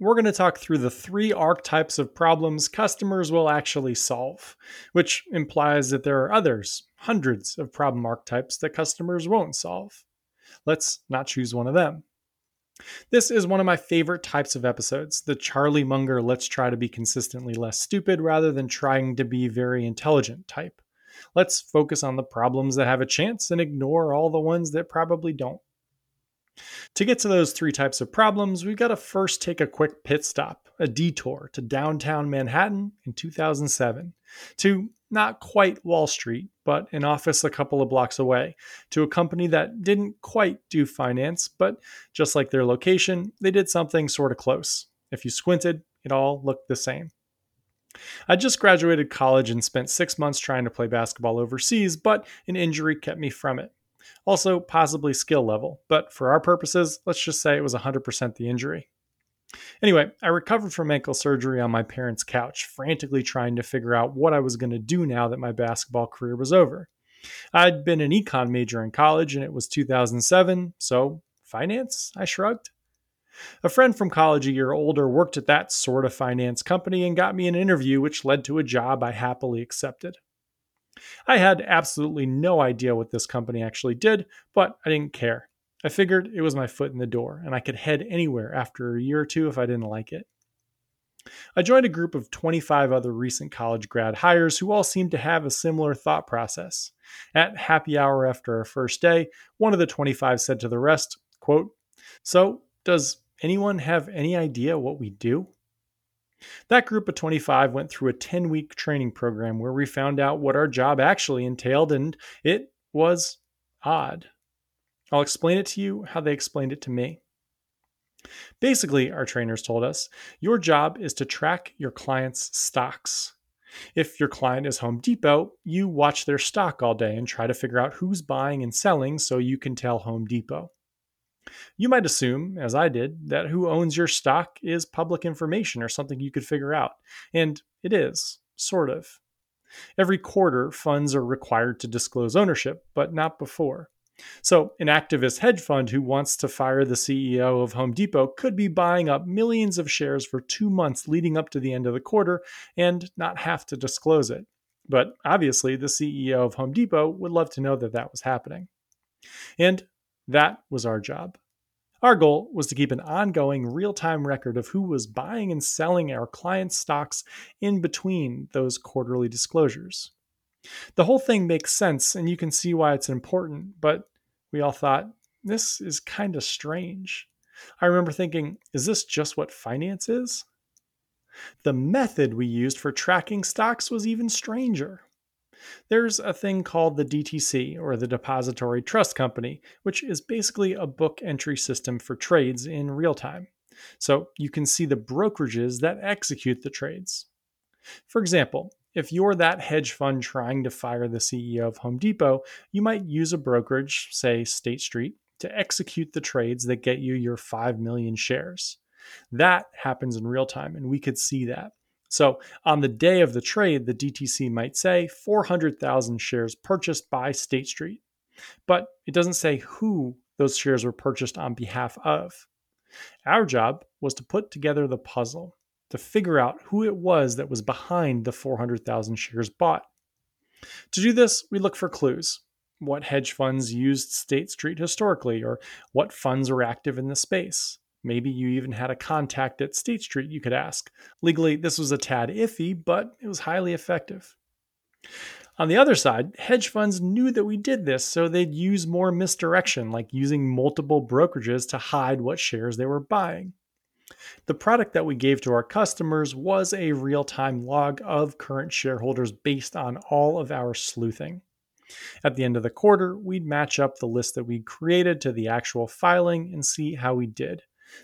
we're going to talk through the three archetypes of problems customers will actually solve, which implies that there are others, hundreds of problem archetypes that customers won't solve. Let's not choose one of them. This is one of my favorite types of episodes the Charlie Munger let's try to be consistently less stupid rather than trying to be very intelligent type. Let's focus on the problems that have a chance and ignore all the ones that probably don't. To get to those three types of problems, we've got to first take a quick pit stop, a detour to downtown Manhattan in 2007, to not quite Wall Street, but an office a couple of blocks away, to a company that didn't quite do finance, but just like their location, they did something sort of close. If you squinted, it all looked the same. I just graduated college and spent six months trying to play basketball overseas, but an injury kept me from it. Also, possibly skill level, but for our purposes, let's just say it was 100% the injury. Anyway, I recovered from ankle surgery on my parents' couch, frantically trying to figure out what I was going to do now that my basketball career was over. I'd been an econ major in college and it was 2007, so finance? I shrugged. A friend from college a year older worked at that sort of finance company and got me an interview, which led to a job I happily accepted. I had absolutely no idea what this company actually did, but I didn't care. I figured it was my foot in the door, and I could head anywhere after a year or two if I didn't like it. I joined a group of 25 other recent college grad hires who all seemed to have a similar thought process. At happy hour after our first day, one of the 25 said to the rest, quote, So, does anyone have any idea what we do? That group of 25 went through a 10 week training program where we found out what our job actually entailed, and it was odd. I'll explain it to you how they explained it to me. Basically, our trainers told us your job is to track your client's stocks. If your client is Home Depot, you watch their stock all day and try to figure out who's buying and selling so you can tell Home Depot. You might assume, as I did, that who owns your stock is public information or something you could figure out. And it is, sort of. Every quarter, funds are required to disclose ownership, but not before. So, an activist hedge fund who wants to fire the CEO of Home Depot could be buying up millions of shares for two months leading up to the end of the quarter and not have to disclose it. But obviously, the CEO of Home Depot would love to know that that was happening. And that was our job. Our goal was to keep an ongoing real time record of who was buying and selling our clients' stocks in between those quarterly disclosures. The whole thing makes sense, and you can see why it's important, but we all thought, this is kind of strange. I remember thinking, is this just what finance is? The method we used for tracking stocks was even stranger. There's a thing called the DTC, or the Depository Trust Company, which is basically a book entry system for trades in real time. So you can see the brokerages that execute the trades. For example, if you're that hedge fund trying to fire the CEO of Home Depot, you might use a brokerage, say State Street, to execute the trades that get you your 5 million shares. That happens in real time, and we could see that. So on the day of the trade, the DTC might say 400,000 shares purchased by State Street, but it doesn't say who those shares were purchased on behalf of. Our job was to put together the puzzle, to figure out who it was that was behind the 400,000 shares bought. To do this, we look for clues. What hedge funds used State Street historically, or what funds were active in the space? Maybe you even had a contact at State Street you could ask. Legally, this was a tad iffy, but it was highly effective. On the other side, hedge funds knew that we did this, so they'd use more misdirection, like using multiple brokerages to hide what shares they were buying. The product that we gave to our customers was a real time log of current shareholders based on all of our sleuthing. At the end of the quarter, we'd match up the list that we'd created to the actual filing and see how we did.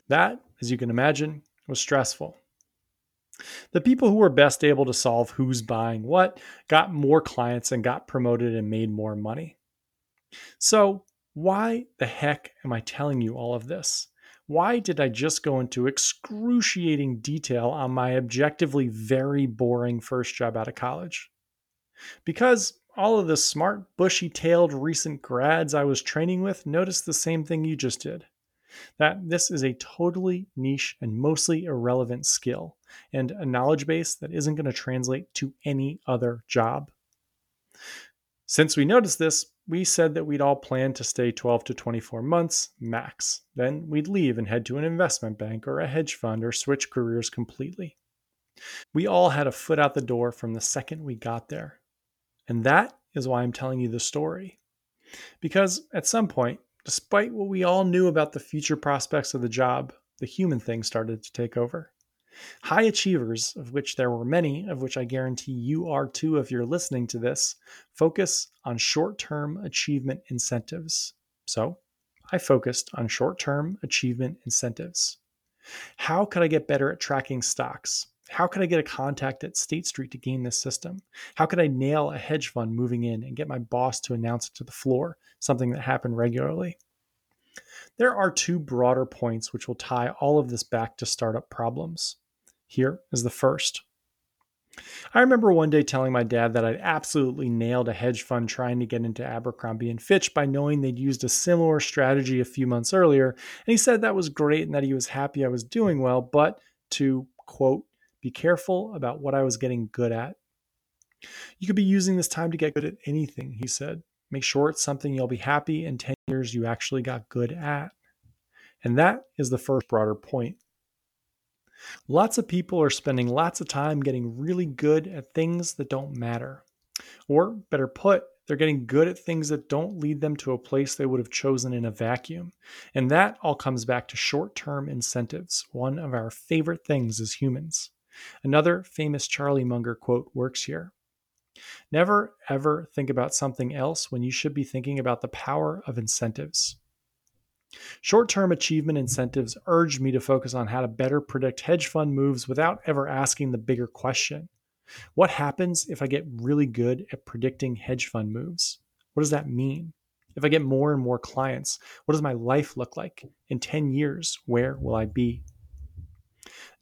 That, as you can imagine, was stressful. The people who were best able to solve who's buying what got more clients and got promoted and made more money. So, why the heck am I telling you all of this? Why did I just go into excruciating detail on my objectively very boring first job out of college? Because all of the smart, bushy tailed recent grads I was training with noticed the same thing you just did that this is a totally niche and mostly irrelevant skill and a knowledge base that isn't going to translate to any other job. Since we noticed this, we said that we'd all plan to stay 12 to 24 months max. Then we'd leave and head to an investment bank or a hedge fund or switch careers completely. We all had a foot out the door from the second we got there. And that is why I'm telling you the story. Because at some point, despite what we all knew about the future prospects of the job, the human thing started to take over. High achievers, of which there were many, of which I guarantee you are too if you're listening to this, focus on short term achievement incentives. So I focused on short term achievement incentives. How could I get better at tracking stocks? How could I get a contact at State Street to gain this system? How could I nail a hedge fund moving in and get my boss to announce it to the floor, something that happened regularly? There are two broader points which will tie all of this back to startup problems. Here is the first. I remember one day telling my dad that I'd absolutely nailed a hedge fund trying to get into Abercrombie and Fitch by knowing they'd used a similar strategy a few months earlier, and he said that was great and that he was happy I was doing well, but to quote, be careful about what I was getting good at. You could be using this time to get good at anything, he said. Make sure it's something you'll be happy in 10 years you actually got good at. And that is the first broader point. Lots of people are spending lots of time getting really good at things that don't matter. Or, better put, they're getting good at things that don't lead them to a place they would have chosen in a vacuum. And that all comes back to short term incentives, one of our favorite things as humans. Another famous Charlie Munger quote works here. Never ever think about something else when you should be thinking about the power of incentives. Short term achievement incentives urged me to focus on how to better predict hedge fund moves without ever asking the bigger question What happens if I get really good at predicting hedge fund moves? What does that mean? If I get more and more clients, what does my life look like? In 10 years, where will I be?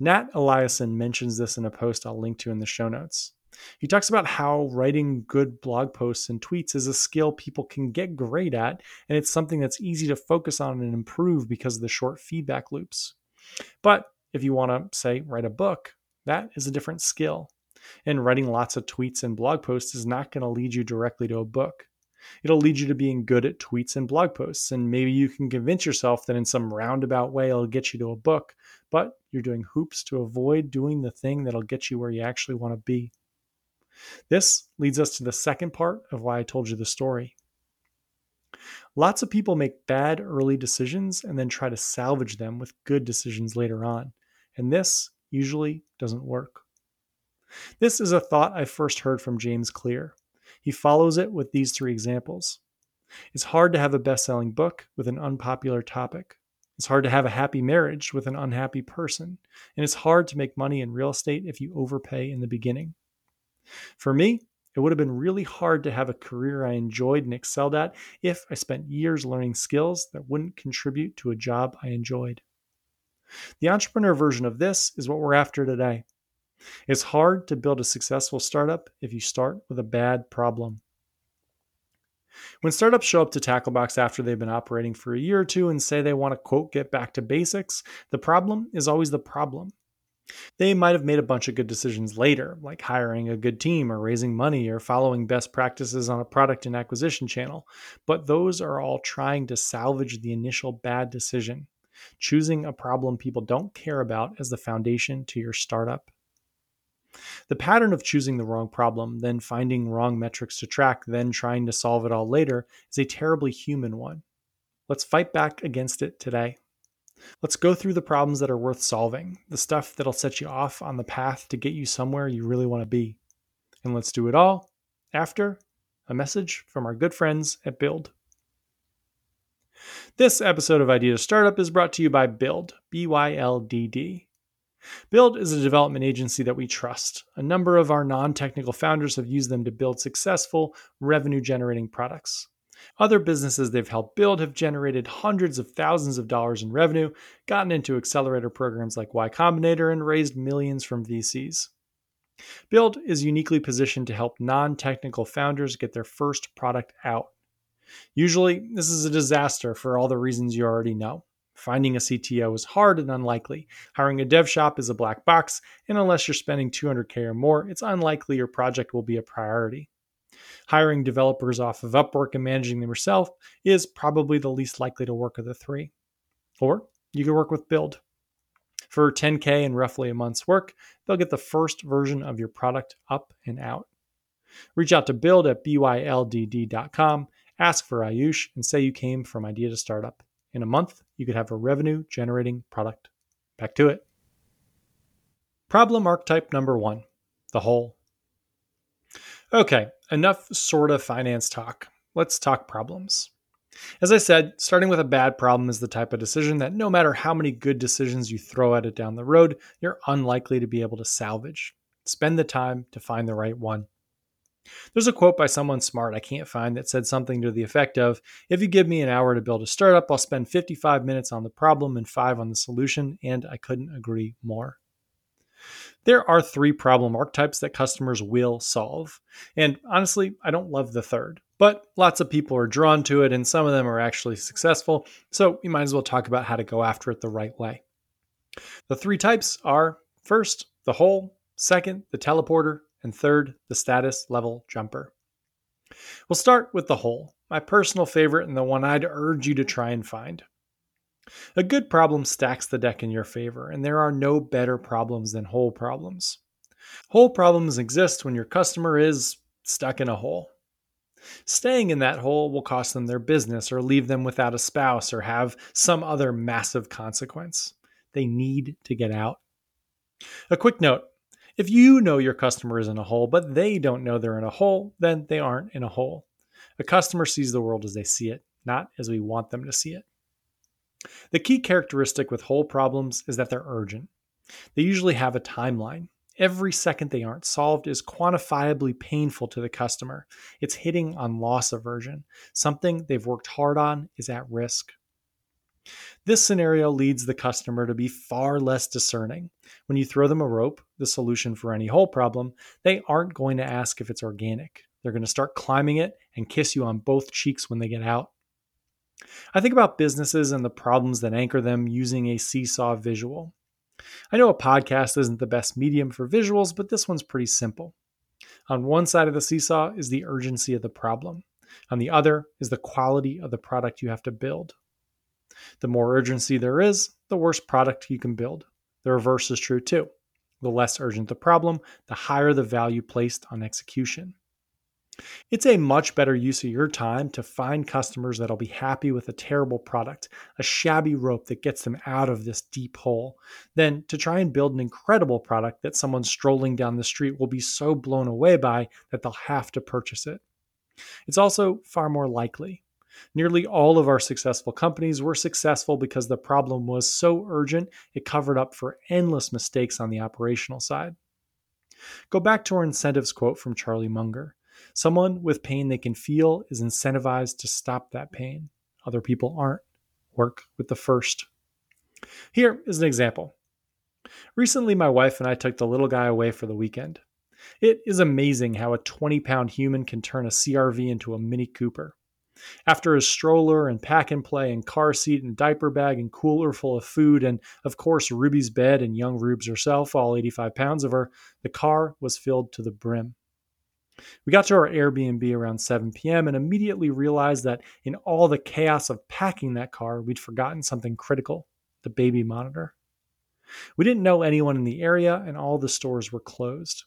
Nat Eliason mentions this in a post I'll link to in the show notes. He talks about how writing good blog posts and tweets is a skill people can get great at, and it's something that's easy to focus on and improve because of the short feedback loops. But if you want to, say, write a book, that is a different skill. And writing lots of tweets and blog posts is not going to lead you directly to a book. It'll lead you to being good at tweets and blog posts, and maybe you can convince yourself that in some roundabout way it'll get you to a book, but you're doing hoops to avoid doing the thing that'll get you where you actually want to be. This leads us to the second part of why I told you the story. Lots of people make bad early decisions and then try to salvage them with good decisions later on. And this usually doesn't work. This is a thought I first heard from James Clear. He follows it with these three examples. It's hard to have a best selling book with an unpopular topic. It's hard to have a happy marriage with an unhappy person. And it's hard to make money in real estate if you overpay in the beginning. For me, it would have been really hard to have a career I enjoyed and excelled at if I spent years learning skills that wouldn't contribute to a job I enjoyed. The entrepreneur version of this is what we're after today. It's hard to build a successful startup if you start with a bad problem. When startups show up to Tacklebox after they've been operating for a year or two and say they want to, quote, get back to basics, the problem is always the problem. They might have made a bunch of good decisions later, like hiring a good team or raising money or following best practices on a product and acquisition channel, but those are all trying to salvage the initial bad decision, choosing a problem people don't care about as the foundation to your startup. The pattern of choosing the wrong problem, then finding wrong metrics to track, then trying to solve it all later is a terribly human one. Let's fight back against it today. Let's go through the problems that are worth solving, the stuff that'll set you off on the path to get you somewhere you really want to be. And let's do it all after a message from our good friends at Byldd. This episode of Idea Startup is brought to you by Byldd, B Y L D D. Byldd is a development agency that we trust. A number of our non technical founders have used them to build successful, revenue generating products. Other businesses they've helped build have generated hundreds of thousands of dollars in revenue, gotten into accelerator programs like Y Combinator, and raised millions from VCs. Byldd is uniquely positioned to help non technical founders get their first product out. Usually, this is a disaster for all the reasons you already know. Finding a CTO is hard and unlikely. Hiring a dev shop is a black box, and unless you're spending 200K or more, it's unlikely your project will be a priority. Hiring developers off of Upwork and managing them yourself is probably the least likely to work of the three. Or you can work with Byldd. For 10K and roughly a month's work, they'll get the first version of your product up and out. Reach out to build at byldd.com, ask for Ayush, and say you came from Idea to Startup. In a month, you could have a revenue generating product. Back to it. Problem archetype number one the hole. Okay, enough sort of finance talk. Let's talk problems. As I said, starting with a bad problem is the type of decision that no matter how many good decisions you throw at it down the road, you're unlikely to be able to salvage. Spend the time to find the right one. There's a quote by someone smart I can't find that said something to the effect of If you give me an hour to build a startup, I'll spend 55 minutes on the problem and five on the solution, and I couldn't agree more. There are three problem archetypes that customers will solve. And honestly, I don't love the third, but lots of people are drawn to it and some of them are actually successful. So we might as well talk about how to go after it the right way. The three types are first, the hole, second, the teleporter, and third, the status level jumper. We'll start with the hole, my personal favorite and the one I'd urge you to try and find. A good problem stacks the deck in your favor, and there are no better problems than hole problems. Hole problems exist when your customer is stuck in a hole. Staying in that hole will cost them their business or leave them without a spouse or have some other massive consequence. They need to get out. A quick note if you know your customer is in a hole, but they don't know they're in a hole, then they aren't in a hole. A customer sees the world as they see it, not as we want them to see it. The key characteristic with hole problems is that they're urgent. They usually have a timeline. Every second they aren't solved is quantifiably painful to the customer. It's hitting on loss aversion. Something they've worked hard on is at risk. This scenario leads the customer to be far less discerning. When you throw them a rope, the solution for any hole problem, they aren't going to ask if it's organic. They're going to start climbing it and kiss you on both cheeks when they get out. I think about businesses and the problems that anchor them using a seesaw visual. I know a podcast isn't the best medium for visuals, but this one's pretty simple. On one side of the seesaw is the urgency of the problem, on the other is the quality of the product you have to build. The more urgency there is, the worse product you can build. The reverse is true too. The less urgent the problem, the higher the value placed on execution. It's a much better use of your time to find customers that'll be happy with a terrible product, a shabby rope that gets them out of this deep hole, than to try and build an incredible product that someone strolling down the street will be so blown away by that they'll have to purchase it. It's also far more likely. Nearly all of our successful companies were successful because the problem was so urgent it covered up for endless mistakes on the operational side. Go back to our incentives quote from Charlie Munger. Someone with pain they can feel is incentivized to stop that pain. Other people aren't. Work with the first. Here is an example. Recently, my wife and I took the little guy away for the weekend. It is amazing how a 20 pound human can turn a CRV into a Mini Cooper. After his stroller and pack and play and car seat and diaper bag and cooler full of food and, of course, Ruby's bed and young Rubes herself, all 85 pounds of her, the car was filled to the brim. We got to our Airbnb around 7 p.m. and immediately realized that in all the chaos of packing that car, we'd forgotten something critical the baby monitor. We didn't know anyone in the area, and all the stores were closed.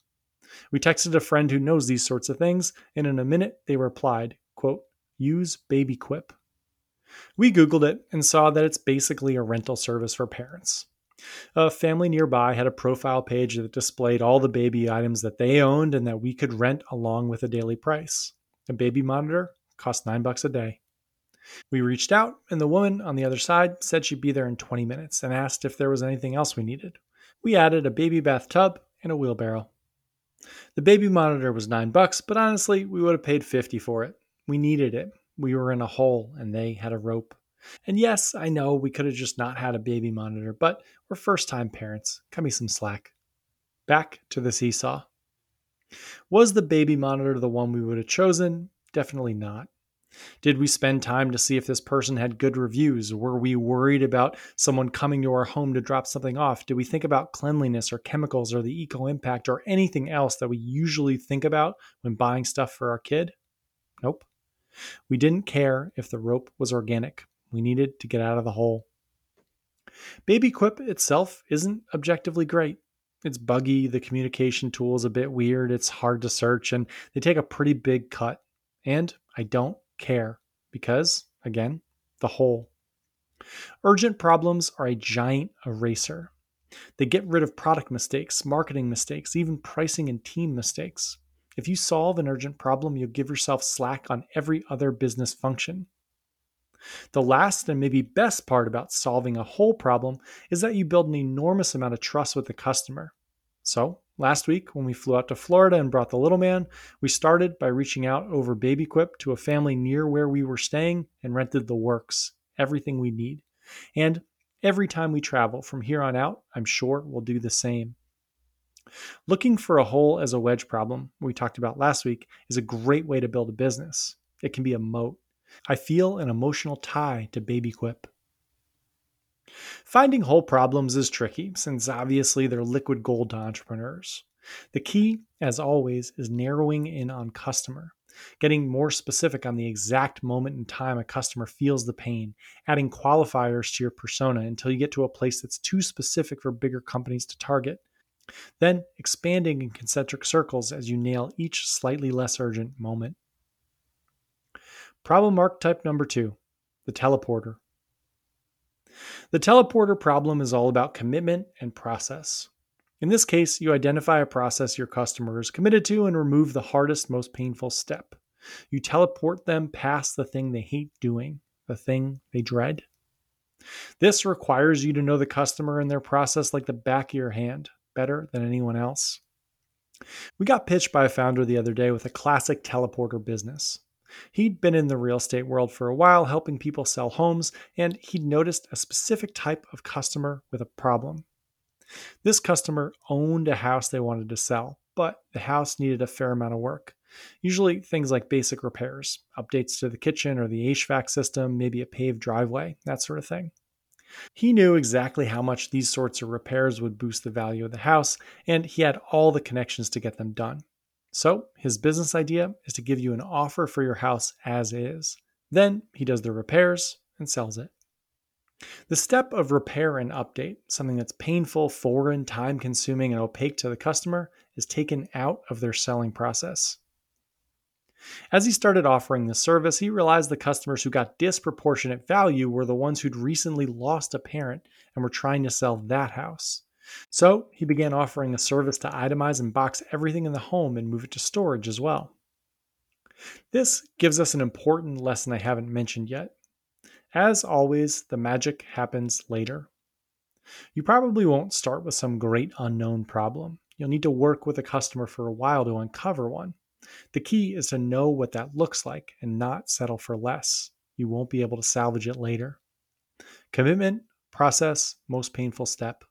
We texted a friend who knows these sorts of things, and in a minute they replied, quote, use BabyQuip. We Googled it and saw that it's basically a rental service for parents. A family nearby had a profile page that displayed all the baby items that they owned and that we could rent along with a daily price. A baby monitor cost nine bucks a day. We reached out, and the woman on the other side said she'd be there in 20 minutes and asked if there was anything else we needed. We added a baby bathtub and a wheelbarrow. The baby monitor was 9 bucks, but honestly, we would have paid 50 for it. We needed it. We were in a hole and they had a rope. And yes, I know we could have just not had a baby monitor, but we're first time parents. Cut me some slack. Back to the seesaw. Was the baby monitor the one we would have chosen? Definitely not. Did we spend time to see if this person had good reviews? Were we worried about someone coming to our home to drop something off? Did we think about cleanliness or chemicals or the eco impact or anything else that we usually think about when buying stuff for our kid? Nope. We didn't care if the rope was organic. We needed to get out of the hole. Baby Quip itself isn't objectively great. It's buggy, the communication tool is a bit weird, it's hard to search, and they take a pretty big cut. And I don't care because, again, the hole. Urgent problems are a giant eraser. They get rid of product mistakes, marketing mistakes, even pricing and team mistakes. If you solve an urgent problem, you'll give yourself slack on every other business function. The last and maybe best part about solving a hole problem is that you build an enormous amount of trust with the customer. So, last week when we flew out to Florida and brought the little man, we started by reaching out over BabyQuip to a family near where we were staying and rented the works, everything we need. And every time we travel from here on out, I'm sure we'll do the same. Looking for a hole as a wedge problem, we talked about last week, is a great way to build a business. It can be a moat. I feel an emotional tie to BabyQuip. Finding hole problems is tricky since obviously they're liquid gold to entrepreneurs. The key, as always, is narrowing in on customer, getting more specific on the exact moment in time a customer feels the pain, adding qualifiers to your persona until you get to a place that's too specific for bigger companies to target. Then expanding in concentric circles as you nail each slightly less urgent moment. Problem archetype number two the teleporter. The teleporter problem is all about commitment and process. In this case, you identify a process your customer is committed to and remove the hardest, most painful step. You teleport them past the thing they hate doing, the thing they dread. This requires you to know the customer and their process like the back of your hand, better than anyone else. We got pitched by a founder the other day with a classic teleporter business. He'd been in the real estate world for a while, helping people sell homes, and he'd noticed a specific type of customer with a problem. This customer owned a house they wanted to sell, but the house needed a fair amount of work. Usually things like basic repairs, updates to the kitchen or the HVAC system, maybe a paved driveway, that sort of thing. He knew exactly how much these sorts of repairs would boost the value of the house, and he had all the connections to get them done. So, his business idea is to give you an offer for your house as is. Then he does the repairs and sells it. The step of repair and update, something that's painful, foreign, time consuming, and opaque to the customer, is taken out of their selling process. As he started offering the service, he realized the customers who got disproportionate value were the ones who'd recently lost a parent and were trying to sell that house. So he began offering a service to itemize and box everything in the home and move it to storage as well. This gives us an important lesson I haven't mentioned yet. As always, the magic happens later. You probably won't start with some great unknown problem. You'll need to work with a customer for a while to uncover one. The key is to know what that looks like and not settle for less. You won't be able to salvage it later. Commitment, process, most painful step.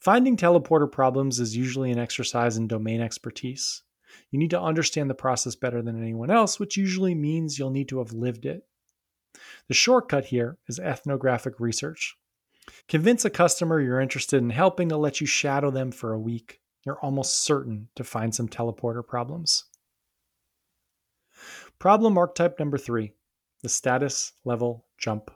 Finding teleporter problems is usually an exercise in domain expertise. You need to understand the process better than anyone else, which usually means you'll need to have lived it. The shortcut here is ethnographic research. Convince a customer you're interested in helping to let you shadow them for a week. You're almost certain to find some teleporter problems. Problem archetype number three the status level jump.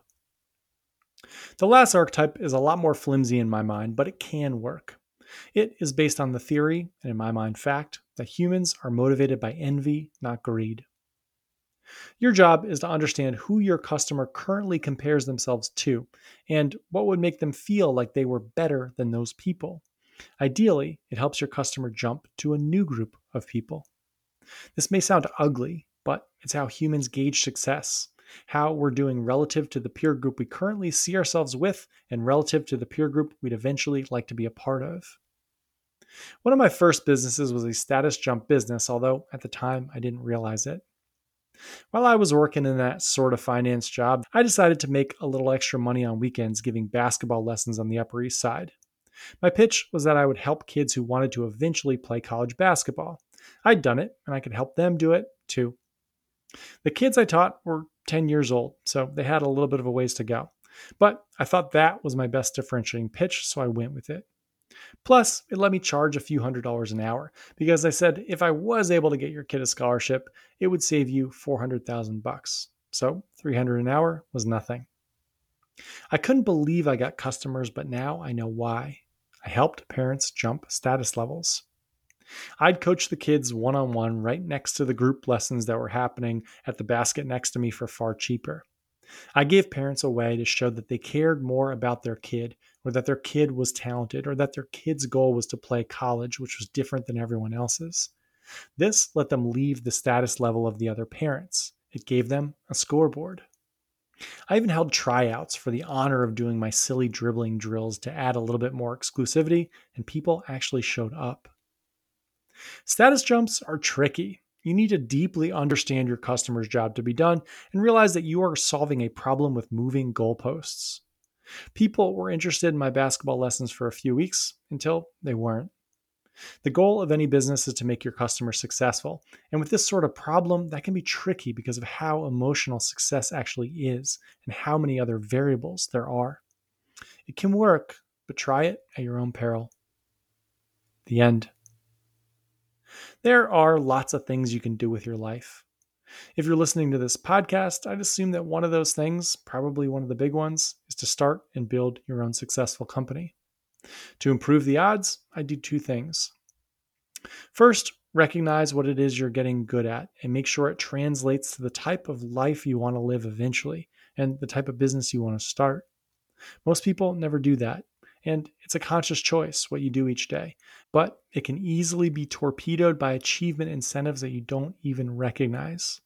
The last archetype is a lot more flimsy in my mind, but it can work. It is based on the theory, and in my mind, fact, that humans are motivated by envy, not greed. Your job is to understand who your customer currently compares themselves to and what would make them feel like they were better than those people. Ideally, it helps your customer jump to a new group of people. This may sound ugly, but it's how humans gauge success. how we're doing relative to the peer group we currently see ourselves with and relative to the peer group we'd eventually like to be a part of. One of my first businesses was a status jump business, although at the time I didn't realize it. While I was working in that sort of finance job, I decided to make a little extra money on weekends giving basketball lessons on the Upper East Side. My pitch was that I would help kids who wanted to eventually play college basketball. I'd done it, and I could help them do it too. The kids I taught were 10 years old, so they had a little bit of a ways to go. But I thought that was my best differentiating pitch, so I went with it. Plus, it let me charge a few hundred dollars an hour because I said if I was able to get your kid a scholarship, it would save you 400,000 bucks. So, 300 an hour was nothing. I couldn't believe I got customers, but now I know why. I helped parents jump status levels. I'd coach the kids one on one right next to the group lessons that were happening at the basket next to me for far cheaper. I gave parents a way to show that they cared more about their kid, or that their kid was talented, or that their kid's goal was to play college, which was different than everyone else's. This let them leave the status level of the other parents. It gave them a scoreboard. I even held tryouts for the honor of doing my silly dribbling drills to add a little bit more exclusivity, and people actually showed up. Status jumps are tricky. You need to deeply understand your customer's job to be done and realize that you are solving a problem with moving goalposts. People were interested in my basketball lessons for a few weeks until they weren't. The goal of any business is to make your customer successful. And with this sort of problem, that can be tricky because of how emotional success actually is and how many other variables there are. It can work, but try it at your own peril. The end. There are lots of things you can do with your life. If you're listening to this podcast, I'd assume that one of those things, probably one of the big ones, is to start and build your own successful company. To improve the odds, I do two things. First, recognize what it is you're getting good at and make sure it translates to the type of life you want to live eventually and the type of business you want to start. Most people never do that. And it's a conscious choice what you do each day, but it can easily be torpedoed by achievement incentives that you don't even recognize.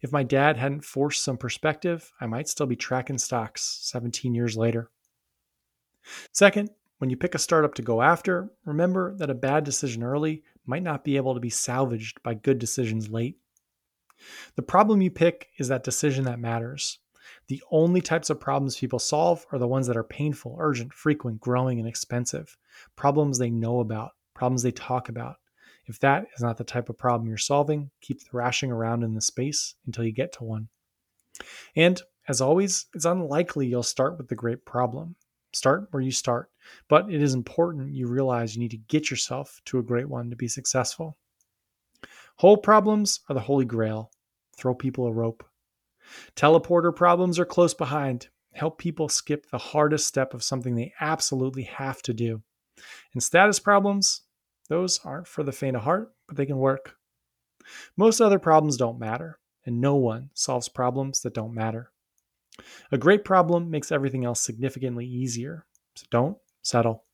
If my dad hadn't forced some perspective, I might still be tracking stocks 17 years later. Second, when you pick a startup to go after, remember that a bad decision early might not be able to be salvaged by good decisions late. The problem you pick is that decision that matters. The only types of problems people solve are the ones that are painful, urgent, frequent, growing, and expensive. Problems they know about, problems they talk about. If that is not the type of problem you're solving, keep thrashing around in the space until you get to one. And as always, it's unlikely you'll start with the great problem. Start where you start, but it is important you realize you need to get yourself to a great one to be successful. Hole problems are the holy grail. Throw people a rope. Teleporter problems are close behind. Help people skip the hardest step of something they absolutely have to do. And status problems, those aren't for the faint of heart, but they can work. Most other problems don't matter, and no one solves problems that don't matter. A great problem makes everything else significantly easier, so don't settle.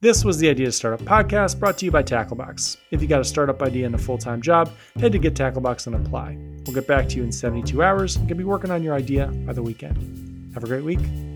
This was the Idea to Startup podcast brought to you by Tacklebox. If you got a startup idea and a full time job, head to Get Tacklebox and apply. We'll get back to you in 72 hours and can be working on your idea by the weekend. Have a great week.